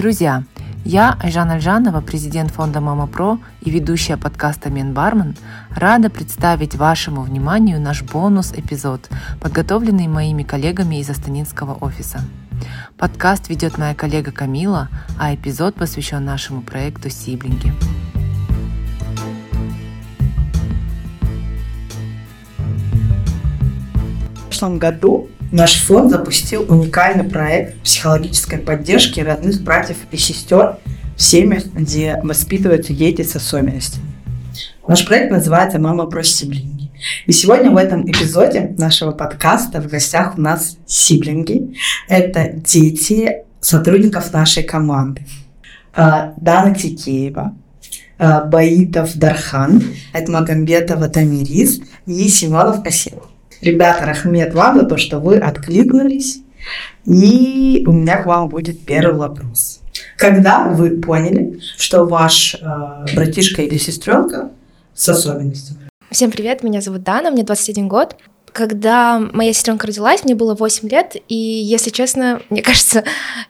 Друзья, я, Айжан Альжанова, президент фонда Мама Про и ведущая подкаста Мен Бармен, рада представить вашему вниманию наш бонус-эпизод, подготовленный моими коллегами из Астанинского офиса. Подкаст ведет моя коллега Камила, а эпизод посвящен нашему проекту «Сиблинги». В прошлом году Наш фонд запустил уникальный проект психологической поддержки родных братьев и сестер в семьях, где воспитываются дети с особенностями. Наш проект называется «Мама про сиблинги». И сегодня в этом эпизоде нашего подкаста в гостях у нас сиблинги. Это дети сотрудников нашей команды. А, Дана Тикеева, а, Баитов Дархан, Айтмагамбетова Тамирис и Семенов Кассиров. Ребята, Рахмет вам за то, что вы откликнулись. И у меня к вам будет первый вопрос. Когда вы поняли, что ваш э, братишка или сестренка с особенностями? Всем привет, меня зовут Дана, мне 21 год. Когда моя сестренка родилась, мне было 8 лет, и, если честно, мне кажется,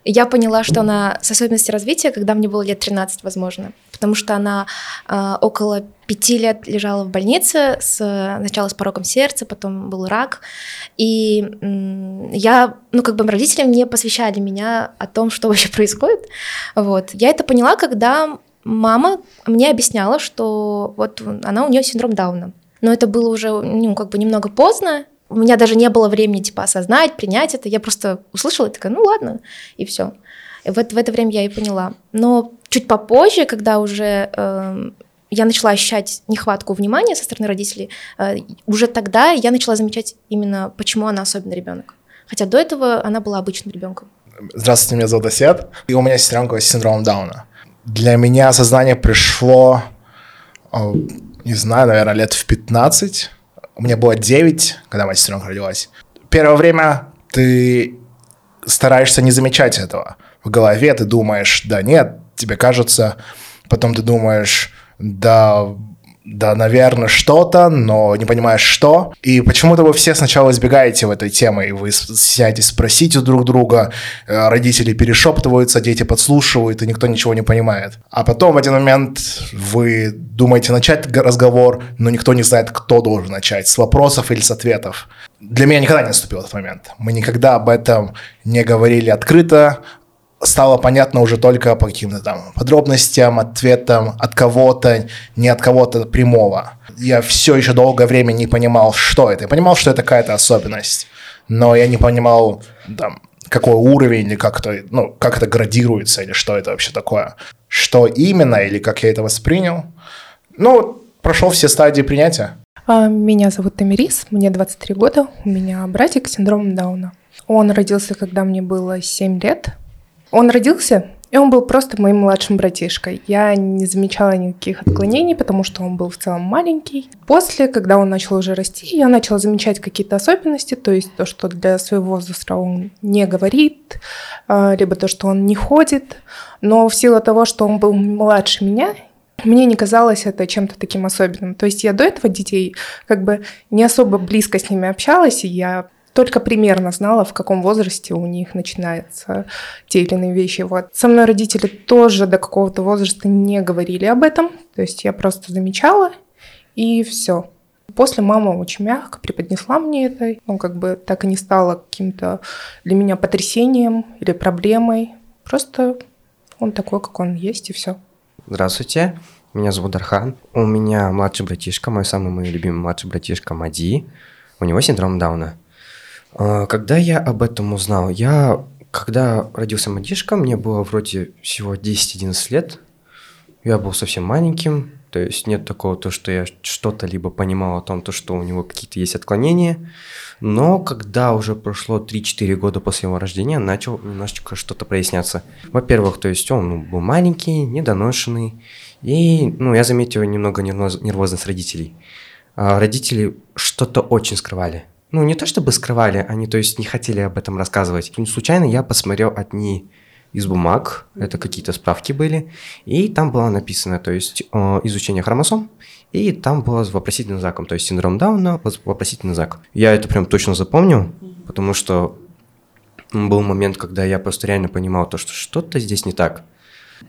я поняла, что она с особенностью развития, когда мне было лет 13, возможно, потому что она э, около пяти лет лежала в больнице, с, сначала с пороком сердца, потом был рак, и э, я, ну, как бы родители не посвящали меня о том, что вообще происходит, вот. Я это поняла, когда мама мне объясняла, что вот она у нее синдром Дауна, но это было уже ну, как бы немного поздно. У меня даже не было времени типа осознать, принять это. Я просто услышала и такая, ну ладно, и все. И вот в это время я и поняла. Но чуть попозже, когда уже э, я начала ощущать нехватку внимания со стороны родителей, э, уже тогда я начала замечать именно, почему она особенный ребенок. Хотя до этого она была обычным ребенком. Здравствуйте, меня зовут Асет, и у меня сестренка с синдромом Дауна. Для меня осознание пришло не знаю, наверное, лет в 15. У меня было 9, когда моя сестренка родилась. Первое время ты стараешься не замечать этого. В голове ты думаешь, да нет, тебе кажется, потом ты думаешь, да да, наверное, что-то, но не понимаешь, что. И почему-то вы все сначала избегаете в этой темы, и вы сядете спросить у друг друга, э, родители перешептываются, дети подслушивают, и никто ничего не понимает. А потом в один момент вы думаете начать разговор, но никто не знает, кто должен начать, с вопросов или с ответов. Для меня никогда не наступил этот момент. Мы никогда об этом не говорили открыто, стало понятно уже только по каким-то там подробностям, ответам от кого-то, не от кого-то прямого. Я все еще долгое время не понимал, что это. Я понимал, что это какая-то особенность, но я не понимал, там, какой уровень, или как это, ну, как это градируется, или что это вообще такое. Что именно, или как я это воспринял. Ну, прошел все стадии принятия. А, меня зовут Тамирис, мне 23 года, у меня братик с синдромом Дауна. Он родился, когда мне было 7 лет, он родился, и он был просто моим младшим братишкой. Я не замечала никаких отклонений, потому что он был в целом маленький. После, когда он начал уже расти, я начала замечать какие-то особенности, то есть то, что для своего возраста он не говорит, а, либо то, что он не ходит. Но в силу того, что он был младше меня, мне не казалось это чем-то таким особенным. То есть я до этого детей как бы не особо близко с ними общалась, и я только примерно знала, в каком возрасте у них начинаются те или иные вещи. Вот. Со мной родители тоже до какого-то возраста не говорили об этом, то есть я просто замечала, и все. После мама очень мягко преподнесла мне это, ну, как бы так и не стало каким-то для меня потрясением или проблемой. Просто он такой, как он есть, и все. Здравствуйте, меня зовут Дархан. У меня младший братишка, мой самый мой любимый младший братишка Мади. У него синдром Дауна. А, когда я об этом узнал, я, когда родился мальчишка, мне было вроде всего 10-11 лет, я был совсем маленьким, то есть нет такого, то, что я что-то либо понимал о том, то, что у него какие-то есть отклонения, но когда уже прошло 3-4 года после его рождения, начал немножечко что-то проясняться. Во-первых, то есть он ну, был маленький, недоношенный, и ну, я заметил немного нервозность родителей. А родители что-то очень скрывали ну, не то чтобы скрывали, они, то есть, не хотели об этом рассказывать. Случайно я посмотрел одни из бумаг, это какие-то справки были, и там было написано, то есть, изучение хромосом, и там было с вопросительным знаком, то есть синдром Дауна, вопросительный знак. Я это прям точно запомнил, потому что был момент, когда я просто реально понимал то, что что-то здесь не так.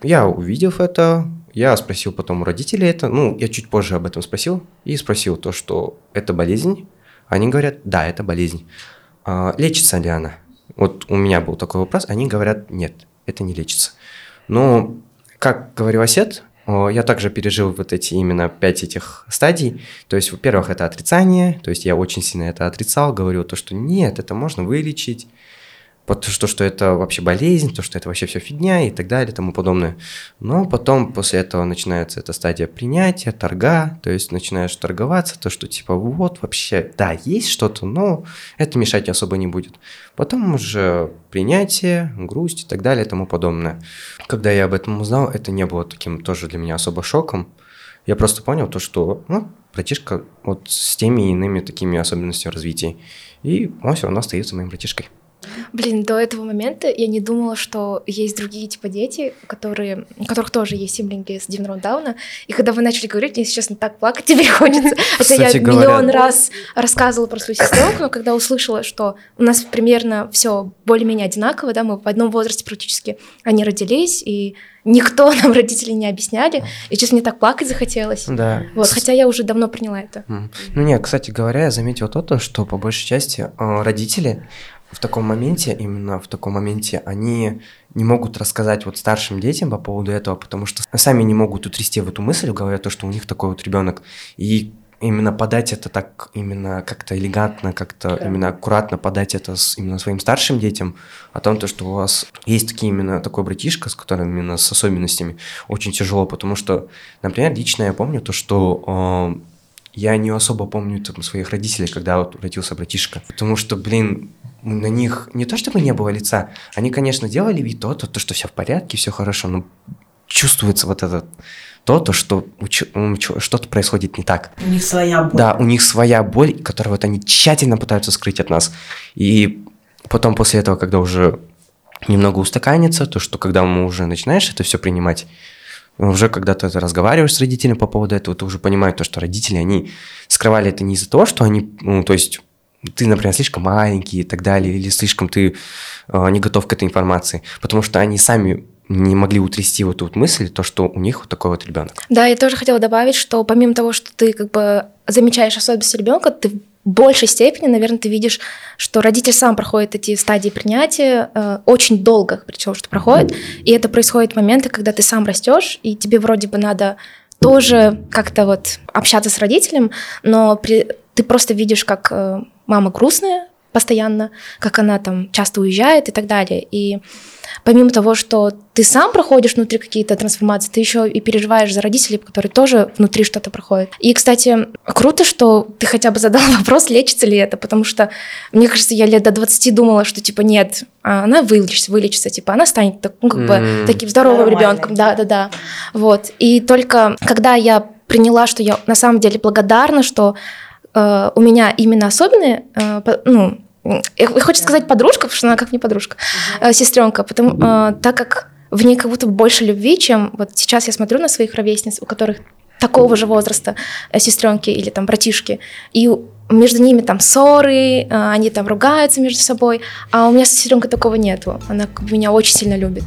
Я, увидев это, я спросил потом у родителей это, ну, я чуть позже об этом спросил, и спросил то, что это болезнь. Они говорят, да, это болезнь. А, лечится ли она? Вот у меня был такой вопрос, они говорят, нет, это не лечится. Но, как говорил Осет, я также пережил вот эти именно пять этих стадий. То есть, во-первых, это отрицание, то есть я очень сильно это отрицал, говорил то, что нет, это можно вылечить, то, что это вообще болезнь, то, что это вообще все фигня и так далее и тому подобное. Но потом после этого начинается эта стадия принятия, торга, то есть начинаешь торговаться, то, что типа вот вообще, да, есть что-то, но это мешать особо не будет. Потом уже принятие, грусть и так далее и тому подобное. Когда я об этом узнал, это не было таким тоже для меня особо шоком. Я просто понял то, что ну, братишка вот с теми и иными такими особенностями развития. И он все равно остается моим братишкой. Блин, до этого момента я не думала, что есть другие типа дети, которые, у которых тоже есть симблинги с синдромом Дауна. И когда вы начали говорить, мне, честно, так плакать теперь хочется. Хотя я миллион раз рассказывала про свою сестренку, но когда услышала, что у нас примерно все более-менее одинаково, да, мы в одном возрасте практически, они родились, и никто нам родители не объясняли, и честно, мне так плакать захотелось. Да. Вот, хотя я уже давно приняла это. Ну нет, кстати говоря, я заметил то, что по большей части э, родители в таком моменте, именно в таком моменте, они не могут рассказать вот старшим детям по поводу этого, потому что сами не могут утрясти в эту мысль голове, то, что у них такой вот ребенок. И именно подать это так, именно как-то элегантно, как-то да. именно аккуратно подать это с, именно своим старшим детям, о том, то, что у вас есть такие именно такой братишка, с которым именно с особенностями, очень тяжело, потому что, например, лично я помню то, что э, я не особо помню там, своих родителей, когда вот родился братишка, потому что, блин, на них не то чтобы не было лица, они, конечно, делали вид то, то, то что все в порядке, все хорошо, но чувствуется вот это то, то что что-то происходит не так. У них своя боль. Да, у них своя боль, которую вот они тщательно пытаются скрыть от нас. И потом после этого, когда уже немного устаканится, то что когда мы уже начинаешь это все принимать, уже когда ты разговариваешь с родителями по поводу этого, ты уже понимаешь то, что родители, они скрывали это не из-за того, что они, ну, то есть ты, например, слишком маленький и так далее, или слишком ты э, не готов к этой информации, потому что они сами не могли утрясти вот эту вот мысль, то, что у них вот такой вот ребенок. Да, я тоже хотела добавить, что помимо того, что ты как бы замечаешь особенности ребенка, ты в большей степени, наверное, ты видишь, что родитель сам проходит эти стадии принятия э, очень долго, причем что проходит, и это происходит в моменты, когда ты сам растешь, и тебе вроде бы надо тоже как-то вот общаться с родителем, но при, ты просто видишь, как э, мама грустная постоянно, как она там часто уезжает и так далее. И помимо того, что ты сам проходишь внутри какие-то трансформации, ты еще и переживаешь за родителей, которые тоже внутри что-то проходят. И, кстати, круто, что ты хотя бы задал вопрос, лечится ли это, потому что, мне кажется, я лет до 20 думала, что, типа, нет, а она вылечится, вылечится, типа, она станет, ну, как бы, таким здоровым ребенком, да-да-да. Вот. И только когда я приняла, что я на самом деле благодарна, что э, у меня именно особенные, э, ну, хочется сказать подружка, потому что она как не подружка, э, сестренка, потому, э, так как в ней как будто больше любви, чем вот сейчас я смотрю на своих ровесниц, у которых такого же возраста сестренки или там братишки, и между ними там ссоры, они там ругаются между собой, а у меня с сестренкой такого нету, она меня очень сильно любит.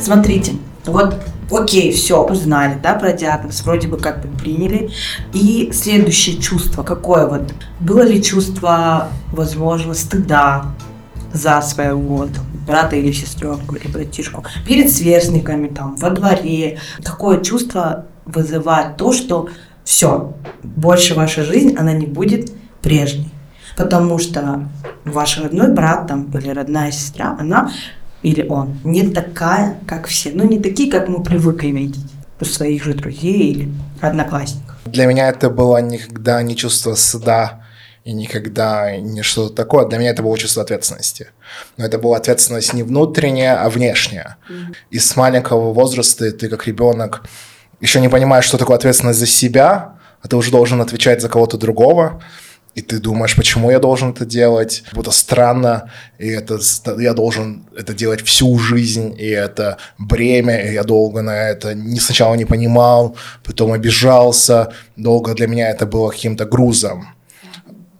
Смотрите, вот окей, все, узнали, да, про диагноз, вроде бы как бы приняли. И следующее чувство, какое вот? Было ли чувство, возможно, стыда за своего там, брата или сестренку, или братишку, перед сверстниками, там, во дворе. Такое чувство вызывает то, что все, больше ваша жизнь, она не будет прежней. Потому что ваш родной брат там, или родная сестра, она или он не такая, как все. Ну, не такие, как мы привыкли видеть у своих же друзей или одноклассников. Для меня это было никогда не чувство стыда и никогда не что-то такое. Для меня это было чувство ответственности. Но это была ответственность не внутренняя, а внешняя. Mm-hmm. И с маленького возраста ты как ребенок еще не понимаешь, что такое ответственность за себя, а ты уже должен отвечать за кого-то другого и ты думаешь, почему я должен это делать, как будто странно, и это я должен это делать всю жизнь, и это бремя, и я долго на это не сначала не понимал, потом обижался, долго для меня это было каким-то грузом.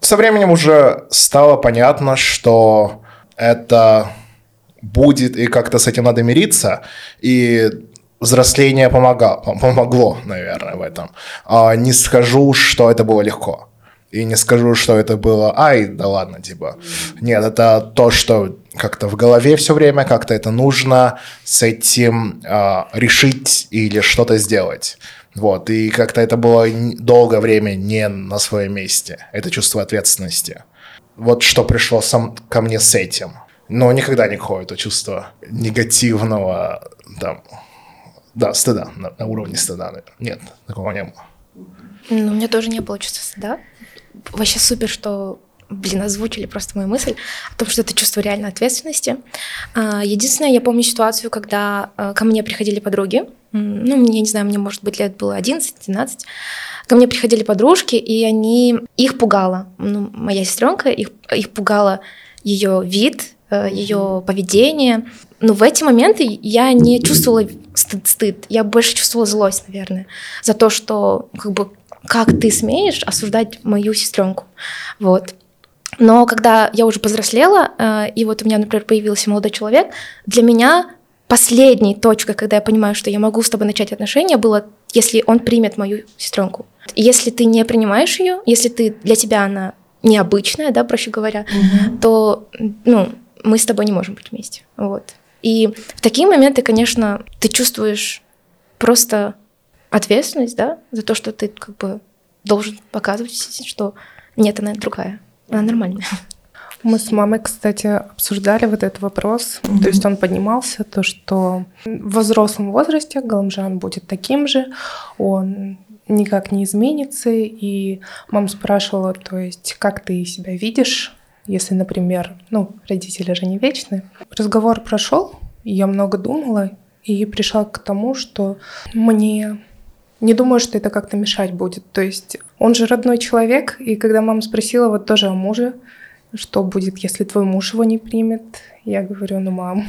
Со временем уже стало понятно, что это будет, и как-то с этим надо мириться, и взросление помогало, помогло, наверное, в этом. А не скажу, что это было легко. И не скажу, что это было, ай, да ладно, типа. Нет, это то, что как-то в голове все время, как-то это нужно с этим э, решить или что-то сделать. Вот, и как-то это было долгое время не на своем месте, это чувство ответственности. Вот что пришло сам ко мне с этим. Но никогда не какое-то чувство негативного, там, да, стыда, на, на уровне стыда. Нет, такого не было. Ну, у меня тоже не было чувства стыда. Вообще супер, что блин, озвучили просто мою мысль о том, что это чувство реальной ответственности. А, единственное, я помню ситуацию, когда а, ко мне приходили подруги, ну, я не знаю, мне, может быть, лет было 11-12, ко мне приходили подружки, и они, их пугало, ну, моя сестренка, их, их пугало ее вид, э, ее поведение. Но в эти моменты я не чувствовала стыд, стыд, я больше чувствовала злость, наверное, за то, что как бы как ты смеешь осуждать мою сестренку, вот. Но когда я уже повзрослела, э, и вот у меня, например, появился молодой человек, для меня последней точкой, когда я понимаю, что я могу с тобой начать отношения, было, если он примет мою сестренку. Если ты не принимаешь ее, если ты для тебя она необычная, да, проще говоря, угу. то ну, мы с тобой не можем быть вместе. Вот. И в такие моменты, конечно, ты чувствуешь просто ответственность, да, за то, что ты как бы должен показывать, что нет, она другая, она нормальная. Мы с мамой, кстати, обсуждали вот этот вопрос. Mm-hmm. То есть он поднимался, то, что в взрослом возрасте Галамжан будет таким же, он никак не изменится. И мама спрашивала, то есть, как ты себя видишь, если, например, ну, родители же не вечны. Разговор прошел, я много думала и пришла к тому, что мне не думаю, что это как-то мешать будет. То есть он же родной человек, и когда мама спросила вот тоже о муже, что будет, если твой муж его не примет, я говорю, ну, мам,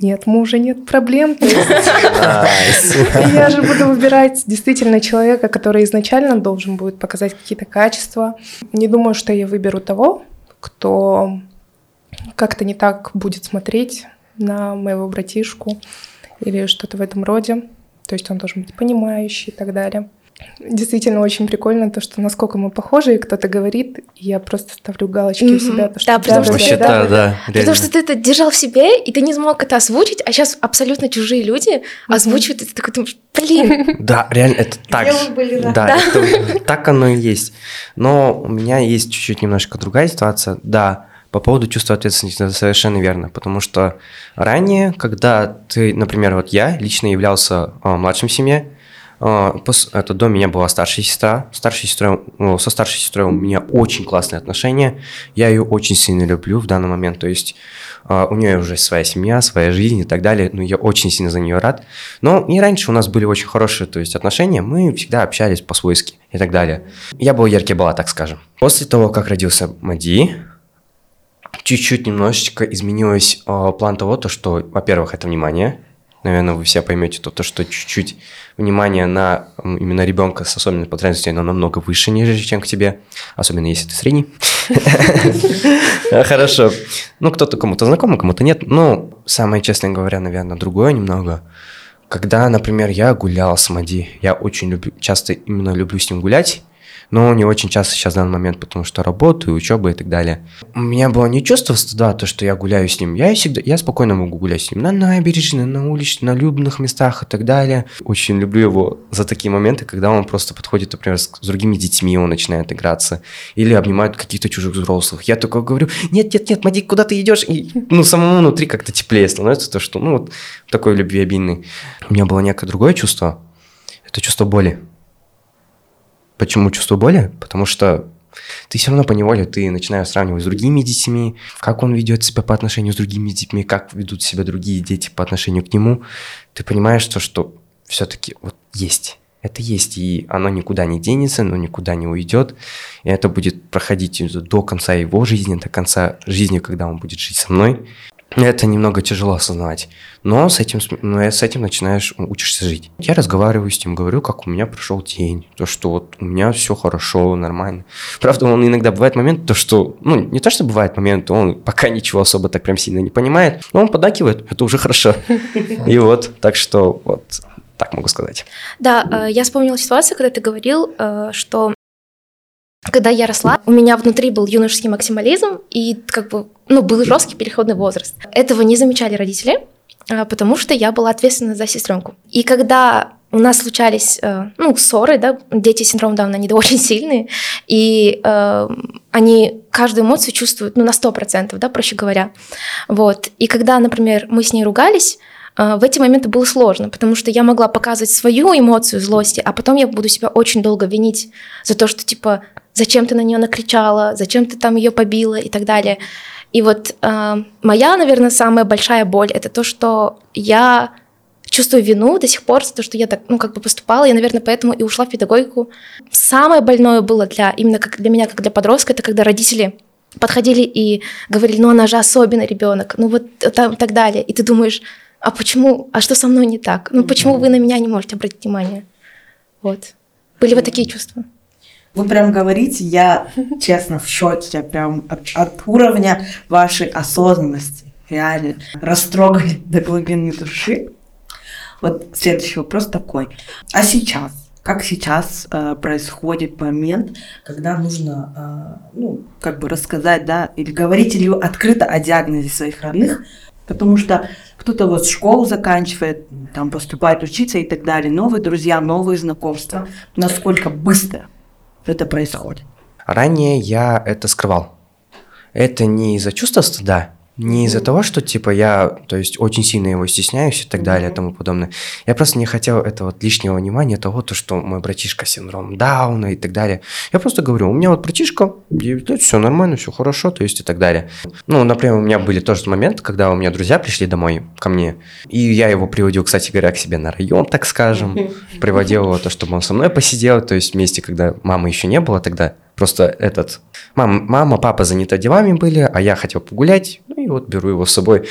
нет мужа, нет проблем. Я же буду выбирать действительно человека, который изначально должен будет показать какие-то качества. Не думаю, что я выберу того, кто как-то не так будет смотреть на моего братишку или что-то в этом роде. То есть он должен быть понимающий и так далее. Действительно очень прикольно то, что насколько мы похожи, и кто-то говорит, и я просто ставлю галочки mm-hmm. у себя. То, что да, потому что, да, да, да, потому что ты это держал в себе, и ты не смог это озвучить, а сейчас абсолютно чужие люди mm-hmm. озвучивают, и ты такой думаешь, блин. Да, реально, это так. Да, так оно и есть. Но у меня есть чуть-чуть немножко другая ситуация. Да, по поводу чувства ответственности, это совершенно верно, потому что ранее, когда ты, например, вот я лично являлся э, младшим в семье, а, это до меня была старшая сестра. Старшей сестрой, ну, со старшей сестрой у меня очень классные отношения. Я ее очень сильно люблю в данный момент. То есть а, у нее уже своя семья, своя жизнь и так далее. Ну, я очень сильно за нее рад. Но и раньше у нас были очень хорошие то есть, отношения. Мы всегда общались по-свойски и так далее. Я был яркий была, так скажем. После того, как родился Мади, чуть-чуть немножечко изменилось э, план того, то, что, во-первых, это внимание – наверное, вы все поймете, то, то что чуть-чуть внимание на именно ребенка с особенной потребностью, оно намного выше, нежели чем к тебе, особенно если ты средний. Хорошо. Ну, кто-то кому-то знакомый, кому-то нет. Ну, самое, честно говоря, наверное, другое немного. Когда, например, я гулял с Мади, я очень часто именно люблю с ним гулять, но не очень часто сейчас в данный момент, потому что работаю, учеба и так далее. У меня было не чувство стыда, то, что я гуляю с ним. Я всегда, я спокойно могу гулять с ним на набережной, на улице, на любных местах и так далее. Очень люблю его за такие моменты, когда он просто подходит, например, с, с другими детьми, он начинает играться, или обнимает каких-то чужих взрослых. Я только говорю, нет, нет, нет, Мадик, куда ты идешь? И, ну, самому внутри как-то теплее становится, то, что, ну, вот такой любвеобильный. У меня было некое другое чувство, это чувство боли. Почему чувство боли? Потому что ты все равно по неволе ты начинаешь сравнивать с другими детьми, как он ведет себя по отношению с другими детьми, как ведут себя другие дети по отношению к нему. Ты понимаешь, то, что все-таки вот есть. Это есть, и оно никуда не денется, оно никуда не уйдет. И это будет проходить до конца его жизни, до конца жизни, когда он будет жить со мной. Это немного тяжело осознавать. Но с этим, с- ну, с этим начинаешь, учишься жить. Я разговариваю с ним, говорю, как у меня прошел день. То, что вот у меня все хорошо, нормально. Правда, он иногда бывает момент, то, что... Ну, не то, что бывает момент, он пока ничего особо так прям сильно не понимает, но он подакивает, это уже хорошо. И вот, так что вот так могу сказать. Да, э, я вспомнила ситуацию, когда ты говорил, э, что когда я росла, у меня внутри был юношеский максимализм и как бы, ну, был жесткий переходный возраст. Этого не замечали родители, э, потому что я была ответственна за сестренку. И когда у нас случались, э, ну, ссоры, да, дети с синдромом Дауна, они очень сильные, и э, они каждую эмоцию чувствуют, ну, на 100%, да, проще говоря. Вот. И когда, например, мы с ней ругались, э, в эти моменты было сложно, потому что я могла показывать свою эмоцию злости, а потом я буду себя очень долго винить за то, что, типа, зачем ты на нее накричала, зачем ты там ее побила и так далее. И вот э, моя, наверное, самая большая боль это то, что я чувствую вину до сих пор за то, что я так, ну, как бы поступала. Я, наверное, поэтому и ушла в педагогику. Самое больное было для, именно как для меня, как для подростка, это когда родители подходили и говорили, ну, она же особенный ребенок, ну, вот там, так далее. И ты думаешь, а почему, а что со мной не так? Ну, почему вы на меня не можете обратить внимание? Вот. Были вот такие чувства. Вы прям говорите, я честно в шоке прям от, от уровня вашей осознанности. Реально растрогали до глубины души. Вот следующий вопрос такой. А сейчас? Как сейчас э, происходит момент, когда нужно, э, ну, как бы рассказать, да, или говорить или открыто о диагнозе своих родных, потому что кто-то вот школу заканчивает, там поступает учиться и так далее, новые друзья, новые знакомства. Насколько быстро это происходит? Ранее я это скрывал. Это не из-за чувства стыда, не из-за того, что типа я, то есть очень сильно его стесняюсь и так далее и тому подобное. Я просто не хотел этого вот лишнего внимания того, то, что мой братишка с синдромом Дауна и так далее. Я просто говорю, у меня вот братишка, 9 лет, все нормально, все хорошо, то есть и так далее. Ну, например, у меня были тоже моменты, когда у меня друзья пришли домой ко мне, и я его приводил, кстати говоря, к себе на район, так скажем, приводил его то, чтобы он со мной посидел, то есть вместе, когда мамы еще не было тогда, Просто этот... Мам, мама, папа заняты делами были, а я хотел погулять, ну и вот беру его с собой.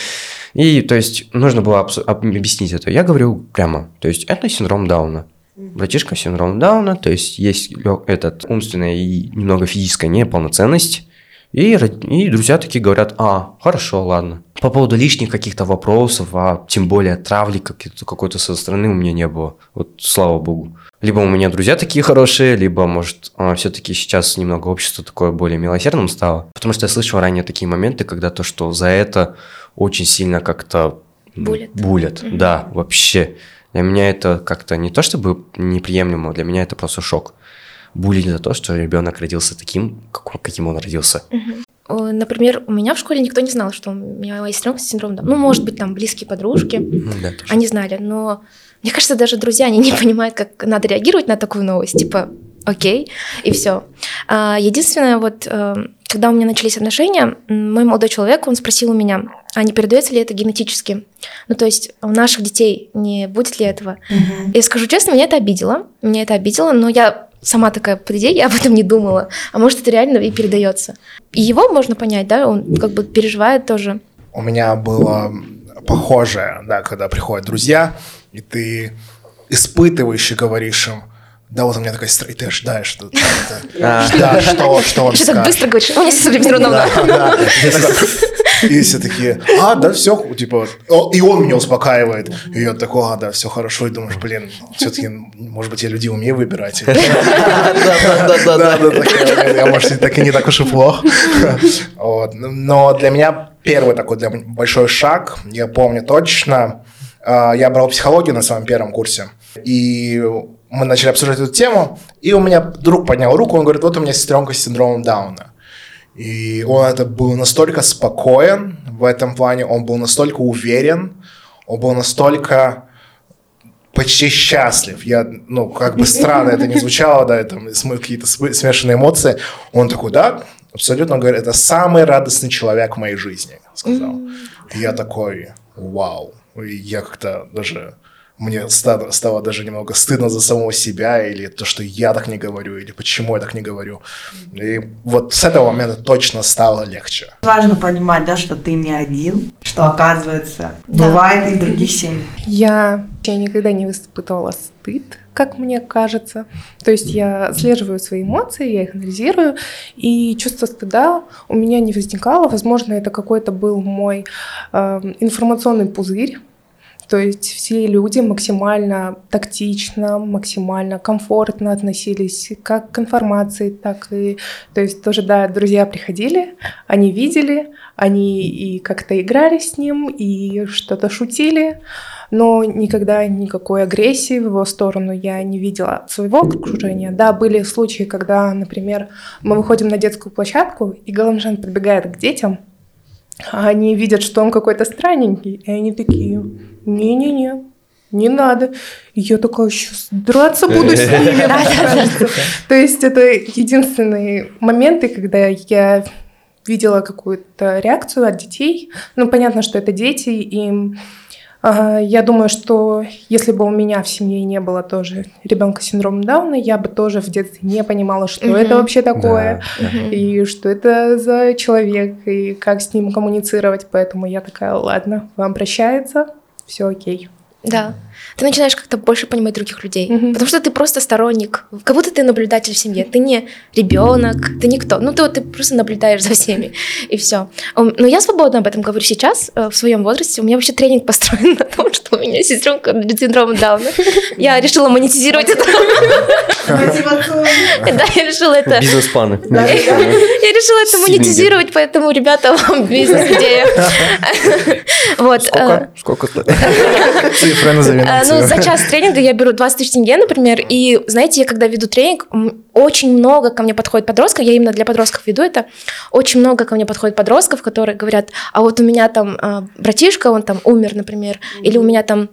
И, то есть, нужно было абсу- об- объяснить это. Я говорю прямо, то есть, это синдром Дауна. Братишка с синдромом Дауна, то есть, есть этот умственная и немного физическая неполноценность. И, и друзья такие говорят, а, хорошо, ладно. По поводу лишних каких-то вопросов, а тем более травли какой-то, какой-то со стороны у меня не было. Вот слава богу. Либо у меня друзья такие хорошие, либо, может, все-таки сейчас немного общество такое более милосердным стало. Потому что я слышал ранее такие моменты, когда то, что за это очень сильно как-то Булят. булят. Да, вообще. Для меня это как-то не то чтобы неприемлемо, для меня это просто шок. Булить за то, что ребенок родился таким, как- каким он родился. Э, Например, у меня в школе никто не знал, что у меня есть синдром, синдром Дауна. Ну, может быть, там близкие подружки, да, они знали, но мне кажется, даже друзья, они не понимают, как надо реагировать на такую новость, типа, окей, и все. Единственное, вот, э, когда у меня начались отношения, мой молодой человек, он спросил у меня, а не передается ли это генетически? Ну, то есть у наших детей не будет ли этого? И скажу честно, меня это обидело, меня это обидело, но я сама такая, по идее, я об этом не думала. А может, это реально и передается. И его можно понять, да, он как бы переживает тоже. У меня было похожее, да, когда приходят друзья, и ты испытывающий говоришь им, да, вот у меня такая сестра, и ты ожидаешь, что, А. да, что, что он Еще так скажет. быстро говоришь, у меня сестра все равно. И все такие, а, да, все, типа, и он меня успокаивает. И я такой, а, да, все хорошо, и думаешь, блин, все-таки, может быть, я людей умею выбирать. Да, да, я, может, так и не так уж и плохо. Но для меня первый такой большой шаг, я помню точно, а, я брал психологию на своем первом курсе, и мы начали обсуждать эту тему, и у меня друг поднял руку, он говорит, вот у меня сестренка с синдромом Дауна. И он это был настолько спокоен в этом плане, он был настолько уверен, он был настолько почти счастлив. Я, ну, как бы странно это не звучало, да, см- какие-то см- смешанные эмоции. Он такой, да, абсолютно, он говорит, это самый радостный человек в моей жизни, сказал. И я такой, вау. И я как-то даже мне стало, стало даже немного стыдно за самого себя, или то, что я так не говорю, или почему я так не говорю. И вот с этого момента точно стало легче. Важно понимать, да, что ты не один, что, оказывается, Да. бывает и в других семьях. Я, я никогда не испытывала стыд, как мне кажется. То есть я отслеживаю свои эмоции, я их анализирую, и чувство стыда у меня не возникало. Возможно, это какой-то был мой э, информационный пузырь. То есть все люди максимально тактично, максимально комфортно относились как к информации, так и... То есть тоже, да, друзья приходили, они видели, они и как-то играли с ним, и что-то шутили, но никогда никакой агрессии в его сторону я не видела от своего окружения. Да, были случаи, когда, например, мы выходим на детскую площадку, и Галамжан подбегает к детям, а они видят, что он какой-то странненький, и они такие, не-не-не, не надо. И я такая, сейчас драться буду с ними. То есть это единственные моменты, когда я видела какую-то реакцию от детей. Ну, понятно, что это дети, и а, я думаю, что если бы у меня в семье не было тоже ребенка с синдромом Дауна, я бы тоже в детстве не понимала, что Мгм. это вообще такое, да. и что это за человек, и как с ним коммуницировать. Поэтому я такая, ладно, вам прощается, все окей. Да. Ты начинаешь как-то больше понимать других людей. Мгм. Потому что ты просто сторонник. Как будто ты наблюдатель в семье. Ты не ребенок, ты никто. Ну, ты, вот, ты просто наблюдаешь за всеми. И все. Но я свободно об этом говорю сейчас, э, в своем возрасте. У меня вообще тренинг построен на том, что у меня сестренка с синдромом Дауна. Я решила монетизировать это. Да, я решила это. Бизнес-планы. Я решила это монетизировать, поэтому, ребята, вам бизнес-идея. Вот. э, Сколько? Сколько стоит? Цифры назови А, Ну, за час тренинга я беру 20 тысяч тенге, например, и, знаете, я когда веду тренинг, очень много ко мне подходит подростков, я именно для подростков веду это, очень много ко мне подходит подростков, которые говорят, а вот у меня там а, братишка, он там умер, например, или у меня там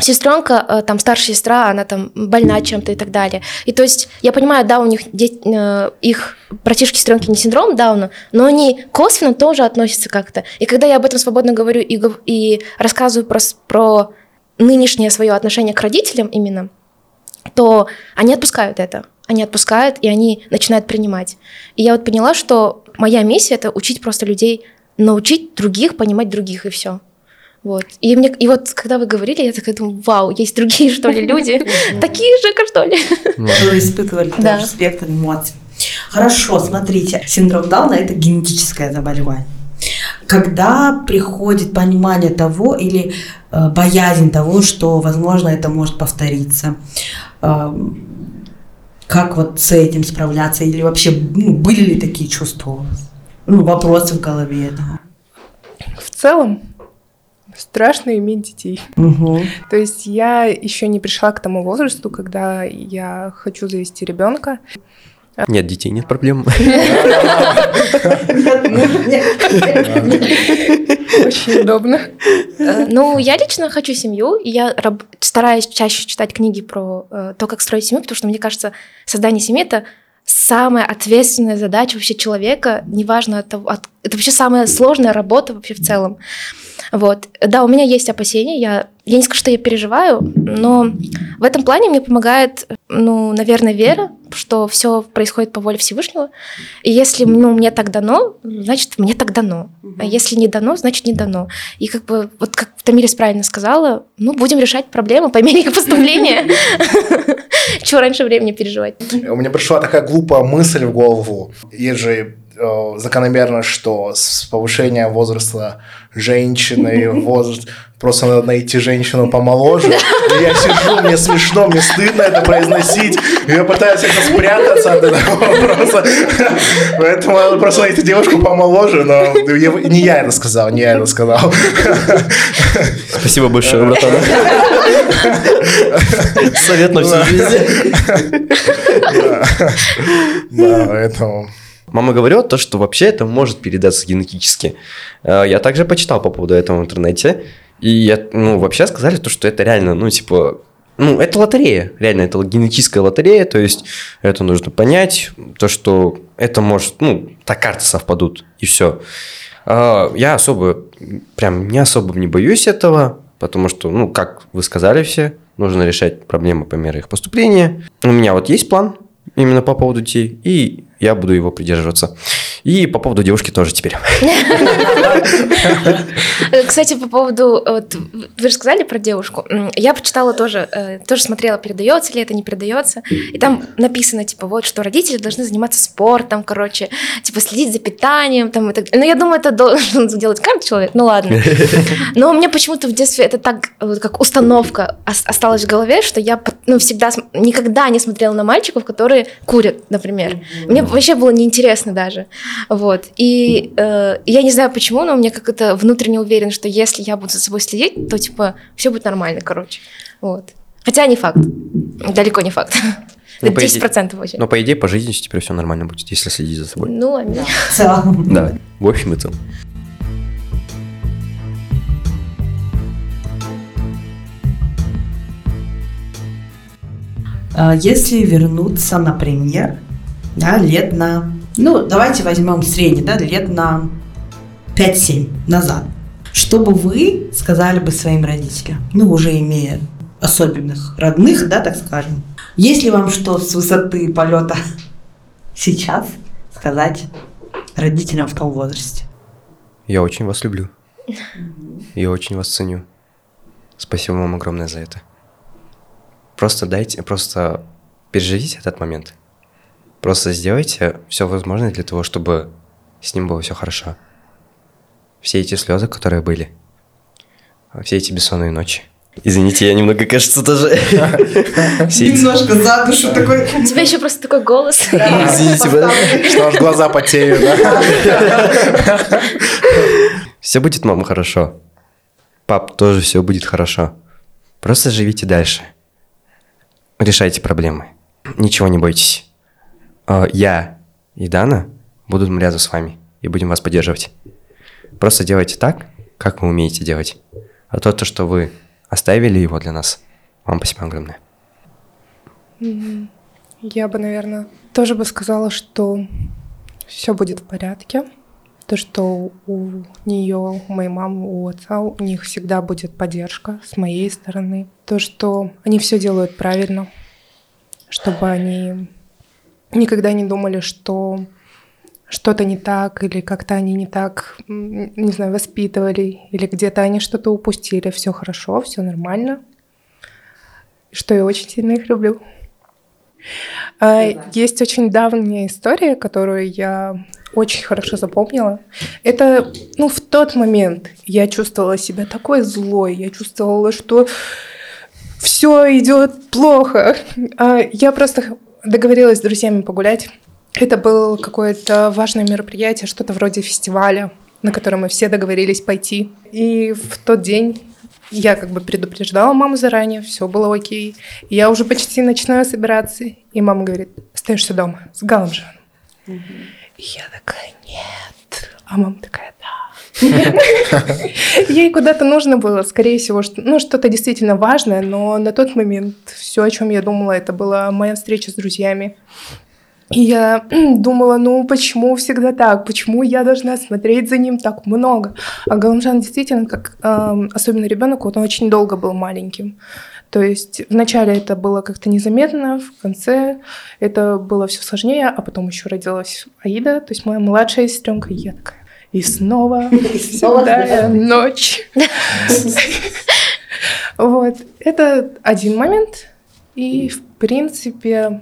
сестренка, э, там старшая сестра, она там больна чем-то и так далее. И то есть я понимаю, да, у них де- э, их братишки, сестренки не синдром Дауна, но они косвенно тоже относятся как-то. И когда я об этом свободно говорю и, и рассказываю про, про нынешнее свое отношение к родителям именно, то они отпускают это. Они отпускают, и они начинают принимать. И я вот поняла, что моя миссия это учить просто людей, научить других понимать других, и все. Вот. И, мне, и вот когда вы говорили, я такая думаю, вау, есть другие, что ли, люди, такие же, как что ли. Вы испытывали Да. тоже спектр эмоций. Хорошо, смотрите, синдром Дауна – это генетическое заболевание. Когда приходит понимание того или э, боязнь того, что, возможно, это может повториться, э, как вот с этим справляться? Или вообще ну, были ли такие чувства у вас? Ну, вопросы в голове. Да. В целом, страшно иметь детей. Мгм. То есть я еще не пришла к тому возрасту, когда я хочу завести ребенка. Нет детей, нет проблем. Очень удобно. Э, Ну, я лично хочу семью, и я стараюсь чаще читать книги про э, то, как строить семью, потому что мне кажется, создание семьи это самая ответственная задача вообще человека, неважно от того, от- это вообще самая сложная работа вообще в целом. Вот. Да, у меня есть опасения, я, я не скажу, что я переживаю, но в этом плане мне помогает, ну, наверное, вера, что все происходит по воле Всевышнего. И если ну, мне так дано, значит, мне так дано. А если не дано, значит, не дано. И как бы, вот как Тамирис правильно сказала, ну, будем решать проблемы по мере их поступления. Чего раньше времени переживать? У меня пришла такая глупая мысль в голову. Есть же закономерно, что с повышением возраста женщины возраст просто надо найти женщину помоложе. И я сижу, мне смешно, мне стыдно это произносить. И я пытаюсь как-то спрятаться от этого вопроса. Поэтому надо просто найти девушку помоложе, но я- не я это сказал, не я это сказал. Спасибо большое, братан. Совет на всю жизнь. Да, поэтому... Мама говорила то, что вообще это может передаться генетически. Э, Я также почитал по поводу этого в интернете. И я, ну, вообще сказали то, что это реально, ну, типа, ну, это лотерея, реально, это генетическая лотерея, то есть это нужно понять, то, что это может, ну, так карты совпадут, и все. Я особо, прям не особо не боюсь этого, Потому что, ну, как вы сказали все, нужно решать проблемы по мере их поступления. У меня вот есть план именно по поводу детей, и я буду его придерживаться. И по поводу девушки тоже теперь. Кстати, по поводу, вот, вы же сказали про девушку. Я почитала тоже, э, тоже смотрела, передается ли это, не передается. И там написано, типа, вот, что родители должны заниматься спортом, короче, типа, следить за питанием. Там, и так. Но я думаю, это должен делать каждый человек, ну ладно. Но мне почему-то в детстве это так, вот, как установка осталась в голове, что я ну, всегда, никогда не смотрела на мальчиков, которые курят, например. Мне вообще было неинтересно даже. Вот. И э, я не знаю почему, но мне как-то внутренне уверен, что если я буду за собой следить, то типа все будет нормально, короче. Вот. Хотя не факт. Далеко не факт. Ну, Это 10% идее, вообще. Но по идее, по жизни теперь все нормально будет, если следить за собой. Ну, аминь. В целом. Да, в общем и целом. А если вернуться, например, да, лет на ну, давайте возьмем средний, да, лет на 5-7 назад. Что бы вы сказали бы своим родителям, ну, уже имея особенных родных, да, так скажем. Есть ли вам что с высоты полета сейчас сказать родителям в том возрасте? Я очень вас люблю. Я очень вас ценю. Спасибо вам огромное за это. Просто дайте, просто переживите этот момент – Просто сделайте все возможное для того, чтобы с ним было все хорошо. Все эти слезы, которые были, все эти бессонные ночи. Извините, я немного, кажется, тоже... Немножко за душу такой... У тебя еще просто такой голос. Извините, что аж глаза потеют? Все будет, мама, хорошо. Пап, тоже все будет хорошо. Просто живите дальше. Решайте проблемы. Ничего не бойтесь. А, я и Дана будут рядом с вами и будем вас поддерживать. Просто делайте так, как вы умеете делать. А то, то что вы оставили его для нас, вам спасибо огромное. Я бы, наверное, тоже бы сказала, что все будет в порядке. То, что у нее, у моей мамы, у отца, у них всегда будет поддержка с моей стороны. То, что они все делают правильно, чтобы они никогда не думали, что что-то не так, или как-то они не так, не знаю, воспитывали, или где-то они что-то упустили. Все хорошо, все нормально. Что я очень сильно их люблю. А, есть очень давняя история, которую я очень хорошо запомнила. Это, ну, в тот момент я чувствовала себя такой злой, я чувствовала, что все идет плохо. А, я просто договорилась с друзьями погулять. Это было какое-то важное мероприятие, что-то вроде фестиваля, на который мы все договорились пойти. И в тот день я как бы предупреждала маму заранее, все было окей. И я уже почти начинаю собираться, и мама говорит, остаешься дома с Галанжаном. Угу. И я такая, нет. А мама такая, да. Ей куда-то нужно было, скорее всего, ну, что-то действительно важное, но на тот момент все, о чем я думала, это была моя встреча с друзьями. И я думала, ну почему всегда так? Почему я должна смотреть за ним так много? А Галамжан действительно, как э, особенно ребенок, он очень долго был маленьким. То есть вначале это было как-то незаметно, в конце это было все сложнее, а потом еще родилась Аида, то есть моя младшая сестренка, и я такая, и снова седая ночь. Вот. Это один момент. И, в принципе,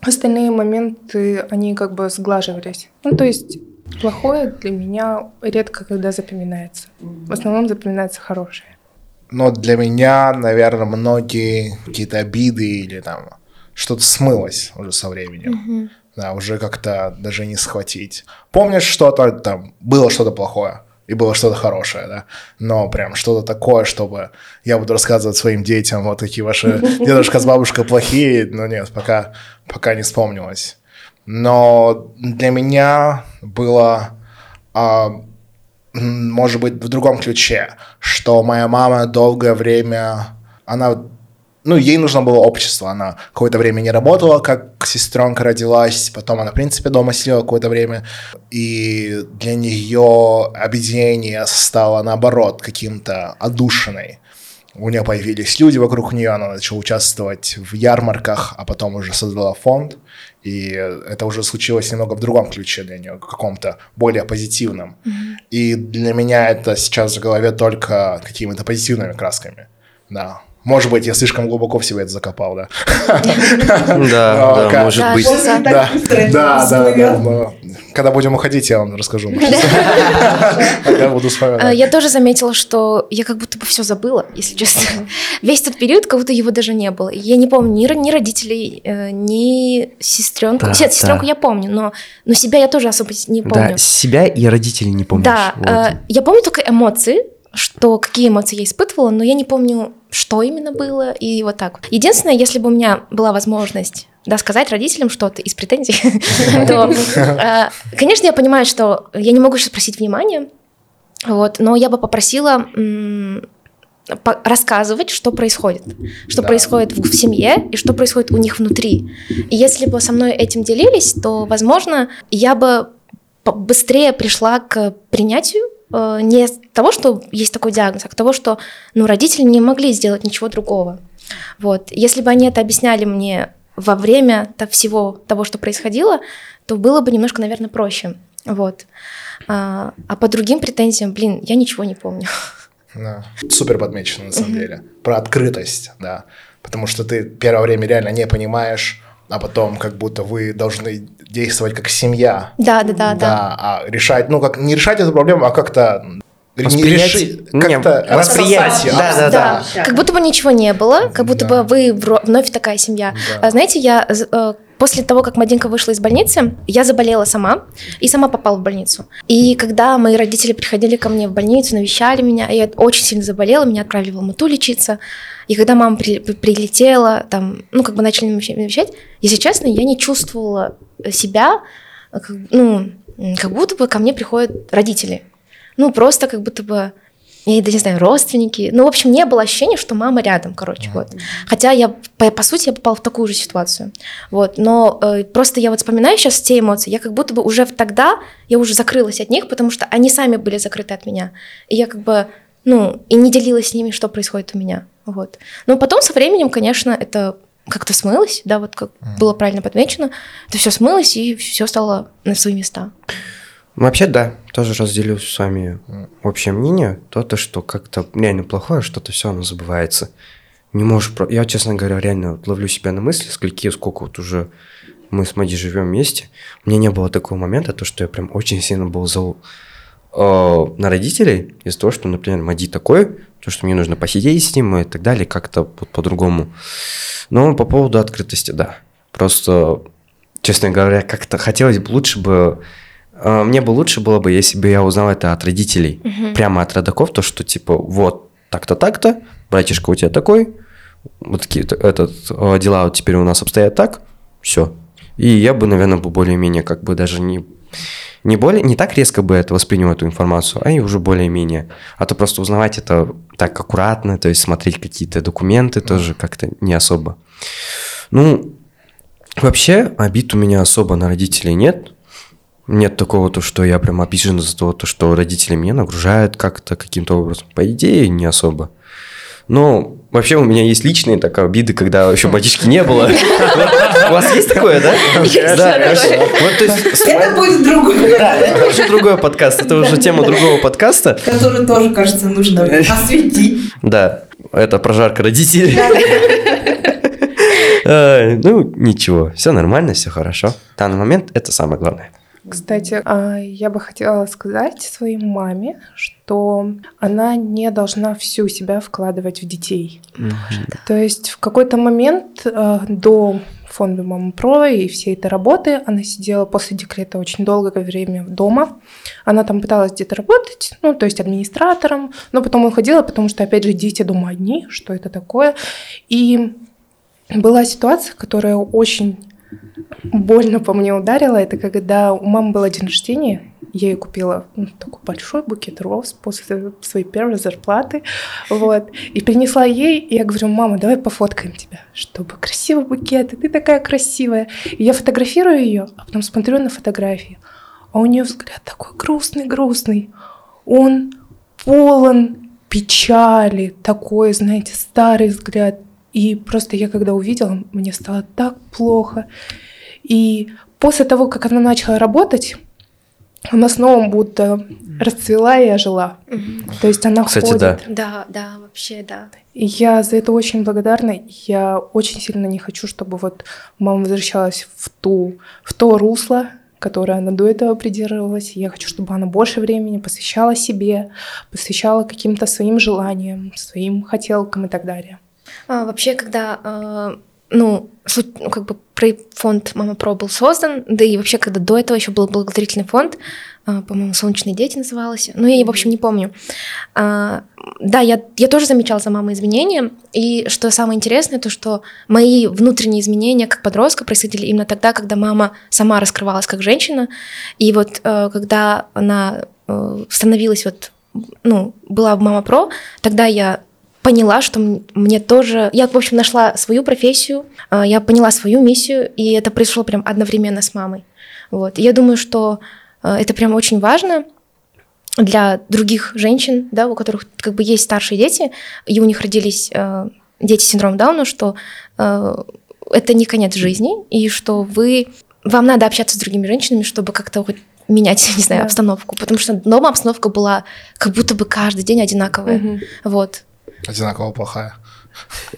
остальные моменты, они как бы сглаживались. Ну, то есть плохое для меня редко когда запоминается. В основном запоминается хорошее. Но для меня, наверное, многие какие-то обиды или там что-то смылось уже со временем. Mm-hmm. Да, уже как-то даже не схватить. Помнишь что-то, там, было что-то плохое, и было что-то хорошее, да, но прям что-то такое, чтобы я буду рассказывать своим детям, вот такие ваши дедушка с бабушкой плохие, но нет, пока, пока не вспомнилось. Но для меня было, а, может быть, в другом ключе, что моя мама долгое время, она ну, ей нужно было общество. Она какое-то время не работала, как сестренка родилась, потом она, в принципе, дома сидела какое-то время. И для нее объединение стало, наоборот, каким-то одушиной. у нее появились люди вокруг нее, она начала участвовать в ярмарках, а потом уже создала фонд. И это уже случилось немного в другом ключе для нее, каком-то более позитивном. Mm-hmm. И для меня это сейчас в голове только какими-то позитивными красками. Да. Может быть, я слишком глубоко в себя это закопал, да? Да, да, может быть. Да, да, да. Когда будем уходить, я вам расскажу. Я буду вспоминать. Я тоже заметила, что я как будто бы все забыла, если честно. Весь тот период, как будто его даже не было. Я не помню ни родителей, э, ни сестренку. Нет, сестренку я помню, но но себя я тоже особо не помню. Да, себя и родителей не помню. Да, э, я помню только эмоции, что какие эмоции я испытывала, но я не помню, что именно было, и вот так. Единственное, если бы у меня была возможность да, сказать родителям что-то из претензий, то, э, конечно, я понимаю, что я не могу сейчас просить внимания, вот, но я бы попросила рассказывать, что происходит, что да. происходит в, в семье и что происходит у них внутри. И если бы со мной этим делились, то, возможно, я бы быстрее пришла к принятию Э, не того, что есть такой диагноз, а к того, что ну, родители не могли сделать ничего другого. Вот. Если бы они это объясняли мне во время всего того, что происходило, то было бы немножко, наверное, проще. Вот. А, а по другим претензиям, блин, я ничего не помню. Да. Супер подмечено, на самом деле. Про открытость, да. Потому что ты первое время реально не понимаешь, а потом как будто вы должны действовать как семья. Да, да, да, да. Да, а решать, ну как не решать эту проблему, а как-то Восприятие, как-то восприятие. Да, да, да, да. Как будто бы ничего не было, как будто да. бы вы вновь такая семья. Да. А, знаете, я э, после того, как Мадинка вышла из больницы, я заболела сама и сама попала в больницу. И когда мои родители приходили ко мне в больницу, навещали меня, я очень сильно заболела, меня отправили в Алмату лечиться. И когда мама при, прилетела, там, ну, как бы начали навещать, если честно, я не чувствовала себя, как, ну, как будто бы ко мне приходят родители. Ну, просто как будто бы я не знаю, родственники. Ну, в общем, не было ощущения, что мама рядом, короче, mm-hmm. вот. Хотя я, по, по сути, я попала в такую же ситуацию, вот. Но э, просто я вот вспоминаю сейчас те эмоции, я как будто бы уже тогда, я уже закрылась от них, потому что они сами были закрыты от меня. И я как бы, ну, и не делилась с ними, что происходит у меня. Вот. Но потом со временем, конечно, это как-то смылось, да, вот как mm. было правильно подмечено, это все смылось и все стало на свои места. Вообще, да, тоже разделю с вами общее мнение. То, то что как-то реально плохое, что-то все равно забывается. Не можешь... Про... Я, честно говоря, реально вот ловлю себя на мысли, скольки, сколько вот уже мы с Мади живем вместе. У меня не было такого момента, то, что я прям очень сильно был э, на родителей из-за того, что, например, Мади такой, то, что мне нужно посидеть с ним и так далее, как-то по-другому. Но по поводу открытости, да. Просто, честно говоря, как-то хотелось бы лучше бы... Э, мне бы лучше было бы, если бы я узнал это от родителей, угу. прямо от родаков, то, что типа вот так-то, так-то, братишка у тебя такой, вот такие этот, э, дела вот теперь у нас обстоят так, все. И я бы, наверное, бы более-менее как бы даже не не, более, не так резко бы это воспринял эту информацию, а и уже более-менее. А то просто узнавать это так аккуратно, то есть смотреть какие-то документы тоже как-то не особо. Ну, вообще обид у меня особо на родителей нет. Нет такого, то, что я прям обижен за то, то, что родители меня нагружают как-то каким-то образом. По идее, не особо. Но вообще у меня есть личные так обиды, когда еще батюшки не было. У вас есть такое, да? Да, Это будет другой. Да, это уже другой подкаст. Это уже тема другого подкаста. Который тоже, кажется, нужно осветить. Да, это прожарка родителей. Ну, ничего, все нормально, все хорошо. В данный момент это самое главное. Кстати, а, я бы хотела сказать своей маме, что она не должна всю себя вкладывать в детей. Mm-hmm. То есть в какой-то момент а, до фонда Мама Про и всей этой работы она сидела после декрета очень долгое время дома. Она там пыталась где-то работать, ну, то есть администратором, но потом уходила, потому что, опять же, дети дома одни, что это такое. И была ситуация, которая очень больно по мне ударило, это когда у мамы был день рождения, я ей купила ну, такой большой букет роз после своей первой зарплаты, вот, и принесла ей, и я говорю, мама, давай пофоткаем тебя, чтобы красивый букет, и ты такая красивая. И я фотографирую ее, а потом смотрю на фотографии, а у нее взгляд такой грустный-грустный, он полон печали, такой, знаете, старый взгляд. И просто я когда увидела, мне стало так плохо. И после того, как она начала работать, она снова будто расцвела и ожила. Мгм. То есть она Кстати, ходит. да. Да, да, вообще, да. И я за это очень благодарна. Я очень сильно не хочу, чтобы вот мама возвращалась в ту, в то русло, которое она до этого придерживалась. Я хочу, чтобы она больше времени посвящала себе, посвящала каким-то своим желаниям, своим хотелкам и так далее. А, вообще, когда, э, ну, ну, как бы фонд Мама Про был создан, да и вообще, когда до этого еще был благотворительный фонд, э, по-моему, «Солнечные дети» называлось, ну, я, в общем, не помню. А, да, я, я тоже замечала за мамой изменения, и что самое интересное, то, что мои внутренние изменения как подростка происходили именно тогда, когда мама сама раскрывалась как женщина, и вот э, когда она э, становилась вот, ну, была в Мама Про, тогда я поняла, что мне тоже... Я, в общем, нашла свою профессию, а, я поняла свою миссию, и это произошло прям одновременно с мамой. Вот. И я думаю, что а, это прям очень важно для других женщин, да, у которых как бы есть старшие дети, и у них родились а, дети с синдромом Дауна, что а, это не конец жизни, и что вы... Вам надо общаться с другими женщинами, чтобы как-то хоть менять, не знаю, Да. обстановку, потому что дома обстановка была как будто бы каждый день одинаковая. Мгм. Вот. Одинаково плохая.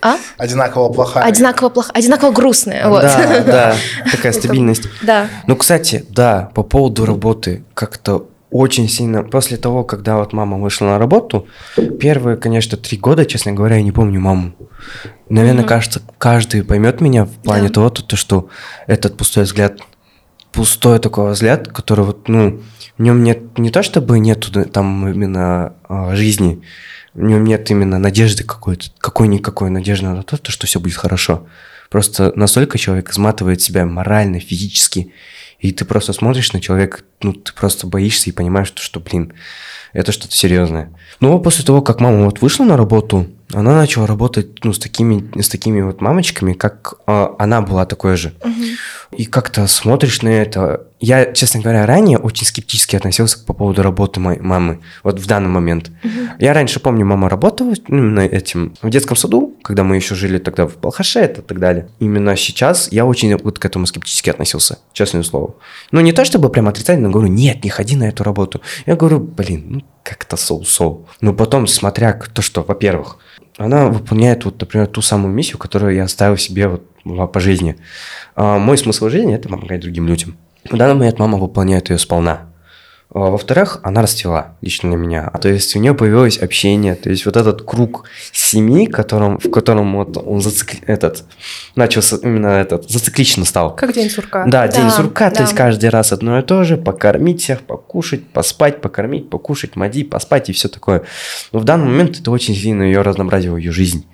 А? Одинаково плохая. Одинаково плохо, одинаково грустная. Вот. Да, да, такая стабильность. Да. Ну, кстати, да, по поводу работы, как-то очень сильно... После того, когда вот мама вышла на работу, первые, конечно, три года, честно говоря, я не помню маму. Наверное, Мгм. кажется, каждый поймет меня в плане Да. того, то, то, что этот пустой взгляд, пустой такой взгляд, который вот, ну, в нем нет, не то чтобы нету там именно а, жизни, в нем нет именно надежды какой-то, какой-никакой надежды на то, то, что все будет хорошо. Просто настолько человек изматывает себя морально, физически, и ты просто смотришь на человека, ну, ты просто боишься и понимаешь, что, что блин, это что-то серьезное. Ну, а после того, как мама вот вышла на работу, она начала работать, ну, с такими, с такими вот мамочками, как а, она была такой же. И как-то смотришь на это. Я, честно говоря, ранее очень скептически относился по поводу работы моей мамы. Вот в данный момент. Я раньше помню, мама работала ну, именно этим в детском саду, когда мы еще жили тогда в Балхаше и так далее. Именно сейчас я очень вот к этому скептически относился, честное слово. Ну, не то чтобы прям отрицательно говорю, нет, не ходи на эту работу. Я говорю, блин, ну, как-то соу-соу. Но потом, смотря то, что, во-первых, она выполняет, вот, например, ту самую миссию, которую я оставил себе вот по жизни. А, мой смысл жизни – это помогать другим людям. В данный момент мама выполняет ее сполна. А, Во-вторых, она расцвела лично для меня. То есть у нее появилось общение, то есть вот этот круг семьи, которым, в котором вот он зацикли- этот, начался именно этот, зациклично стал. Как день сурка. Да, день Да, сурка, то да. есть каждый раз одно и то же, покормить всех, покушать, поспать, покормить, покушать, моди, поспать и все такое. Но в данный момент это очень сильно ее разнообразило, ее жизнь.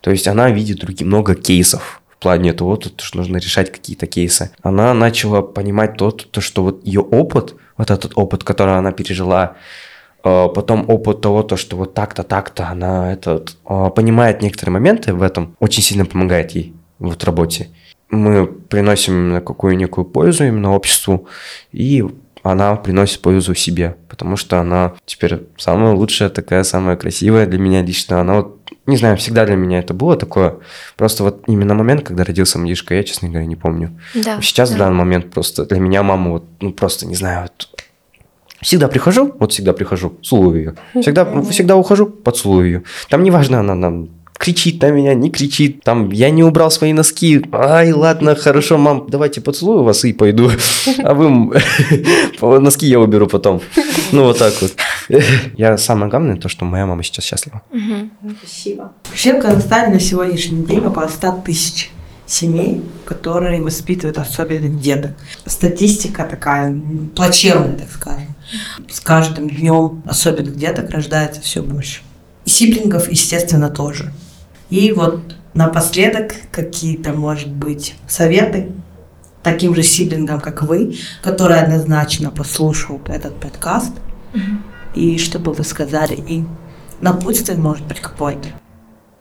То есть она видит другие, много кейсов плане того, то, что нужно решать какие-то кейсы. Она начала понимать то, то, что вот ее опыт, вот этот опыт, который она пережила, э, потом опыт того, то, что вот так-то, так-то она этот, э, понимает некоторые моменты в этом, очень сильно помогает ей вот в работе. Мы приносим именно какую-никакую пользу именно обществу, и она приносит пользу себе, потому что она теперь самая лучшая, такая самая красивая для меня лично. Она вот, не знаю, всегда для меня это было такое. Просто вот именно момент, когда родился Мишка, я, честно говоря, не помню. Да. Сейчас в да. данный момент просто для меня мама вот, ну просто не знаю, вот, всегда прихожу, вот всегда прихожу, целую ее. Всегда, всегда ухожу, поцелую ее. Там неважно, она нам кричит на меня, не кричит, там я не убрал свои носки, ай, ладно, хорошо, мам, давайте поцелую вас и пойду, а вы носки я уберу потом. Ну вот так вот. Я самое главное то, что моя мама сейчас счастлива. Спасибо. Вообще в Казахстане на сегодняшний день около 100 тысяч семей, которые воспитывают особенно деток. Статистика такая плачевная, так скажем. С каждым днем особенных деток рождается все больше. И сиблингов, естественно, тоже. И вот напоследок какие-то, может быть, советы таким же сиблингам, как вы, которые однозначно послушают этот подкаст, и что бы вы сказали им? Напутствие, может быть, какое-то.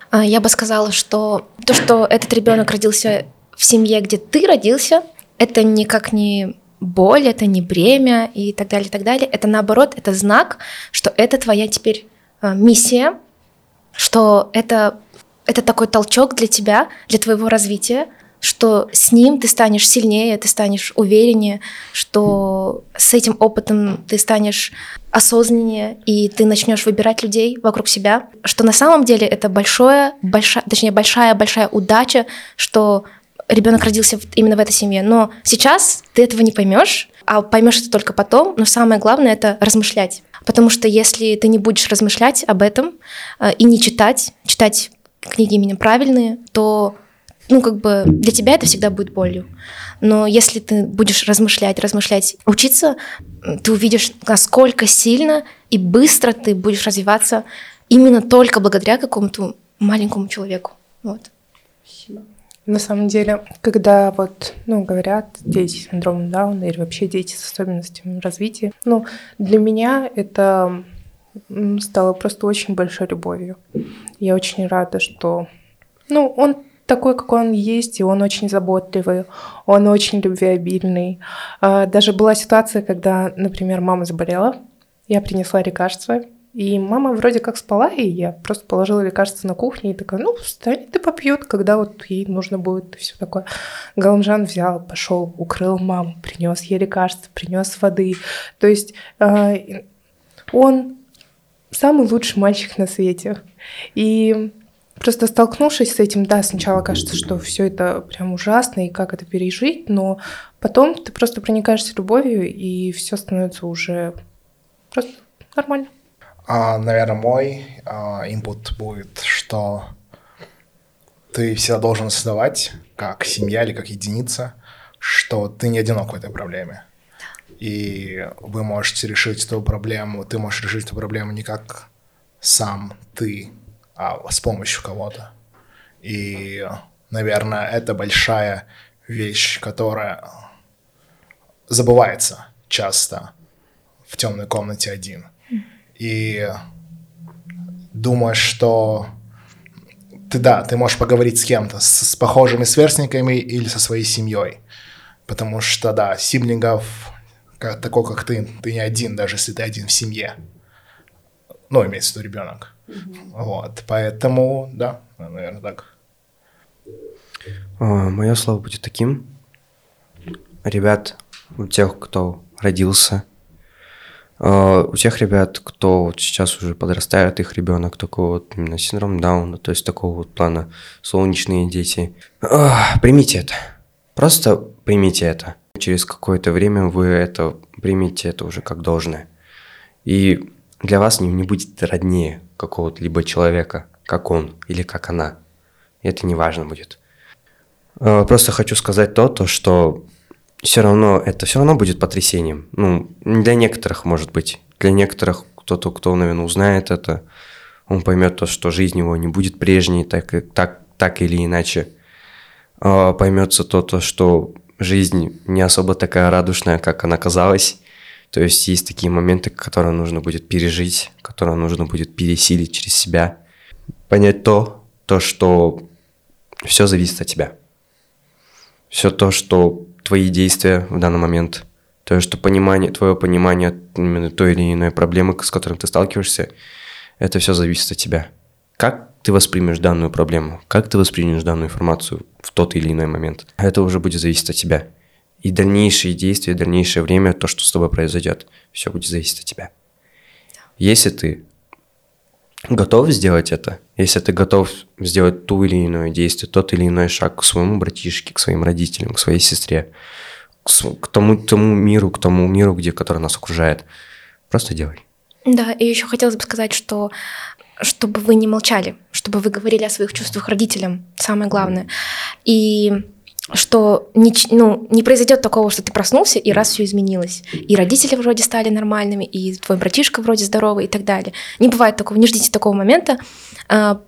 А, Я бы сказала, что то, что этот ребенок родился в семье, где ты родился, это никак не боль, это не бремя и так далее, и так далее. Это наоборот, это знак, что это твоя теперь а, миссия, что это, это такой толчок для тебя, для твоего развития, что с ним ты станешь сильнее, ты станешь увереннее, что с этим опытом ты станешь осознаннее, и ты начнешь выбирать людей вокруг себя, что на самом деле это большое, большая, точнее большая-большая удача, что ребенок родился именно в этой семье. Но сейчас ты этого не поймешь, а поймешь это только потом. Но самое главное это размышлять. Потому что если ты не будешь размышлять об этом э, и не читать, читать книги именно правильные, то ну, как бы для тебя это всегда будет болью. Но если ты будешь размышлять, размышлять, учиться, ты увидишь, насколько сильно и быстро ты будешь развиваться именно только благодаря какому-то маленькому человеку. Вот. На самом деле, когда вот, ну, говорят дети с синдромом Дауна или вообще дети с особенностями развития, ну, для меня это стало просто очень большой любовью. Я очень рада, что, ну, он такой, какой он есть, и он очень заботливый, он очень любвеобильный. А, даже была ситуация, когда, например, мама заболела, я принесла лекарство, и мама вроде как спала, и я просто положила лекарство на кухне и такая, ну, встань, ты попьет, когда вот ей нужно будет, и все такое. Галамжан взял, пошел, укрыл маму, принес ей лекарство, принес воды. То есть э, он самый лучший мальчик на свете. И Просто столкнувшись с этим, да, сначала кажется, что все это прям ужасно и как это пережить, но потом ты просто проникаешься любовью, и все становится уже просто нормально. А, наверное, мой а, инпут будет, что ты всегда должен создавать, как семья или как единица, что ты не одинок в этой проблеме. И вы можете решить эту проблему, ты можешь решить эту проблему не как сам ты, а с помощью кого-то. И, наверное, это большая вещь, которая забывается часто в темной комнате один. И думаешь, что ты да, ты можешь поговорить с кем-то, с, с похожими сверстниками или со своей семьей. Потому что, да, сиблингов, как, такой, как ты, ты не один, даже если ты один в семье. Ну, имеется в виду ребенок. Вот, поэтому, да, наверное, так. А, Мое слово будет таким. Ребят, у тех, кто родился, а, у тех ребят, кто вот сейчас уже подрастает, их ребенок такой вот именно синдром Дауна, то есть такого вот плана солнечные дети. А, примите это. Просто примите это. Через какое-то время вы это примите это уже как должное. И для вас не, не будет роднее какого-то либо человека, как он или как она. И это не важно будет. А, просто хочу сказать то, то что все равно это все равно будет потрясением. Ну, для некоторых, может быть. Для некоторых, кто-то, кто, наверное, узнает это, он поймет то, что жизнь его не будет прежней, так, так, так или иначе. А, поймется то, то, что жизнь не особо такая радушная, как она казалась. То есть есть такие моменты, которые нужно будет пережить, которые нужно будет пересилить через себя. Понять то, то, что все зависит от тебя. Все то, что твои действия в данный момент, то, что понимание, твое понимание именно той или иной проблемы, с которой ты сталкиваешься, это все зависит от тебя. Как ты воспримешь данную проблему, как ты воспримешь данную информацию в тот или иной момент, это уже будет зависеть от тебя. И дальнейшие действия, дальнейшее время, то, что с тобой произойдет, все будет зависеть от тебя. Если ты готов сделать это, если ты готов сделать ту или иное действие, тот или иной шаг к своему братишке, к своим родителям, к своей сестре, к тому, к тому миру, к тому миру, где, который нас окружает, просто делай. Да, и еще хотелось бы сказать, что чтобы вы не молчали, чтобы вы говорили о своих чувствах родителям, самое главное. И что не, ну, не произойдет такого, что ты проснулся, и раз все изменилось. И родители вроде стали нормальными, и твой братишка вроде здоровый и так далее. Не бывает такого, не ждите такого момента. А,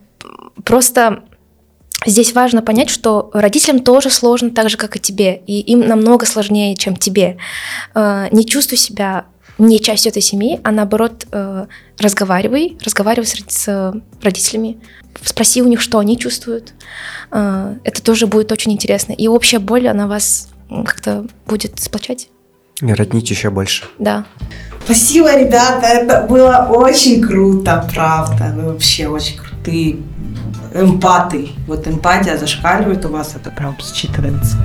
просто здесь важно понять, что родителям тоже сложно так же, как и тебе, и им намного сложнее, чем тебе. А, не чувствуй себя не частью этой семьи, а наоборот э, разговаривай, разговаривай с, с родителями, спроси у них, что они чувствуют. Э, это тоже будет очень интересно. И общая боль, она вас как-то будет сплочать. И роднить еще больше. Да. Спасибо, ребята, это было очень круто, правда. Вы вообще очень крутые. ты эмпаты. Вот эмпатия зашкаливает у вас, это прям считывается.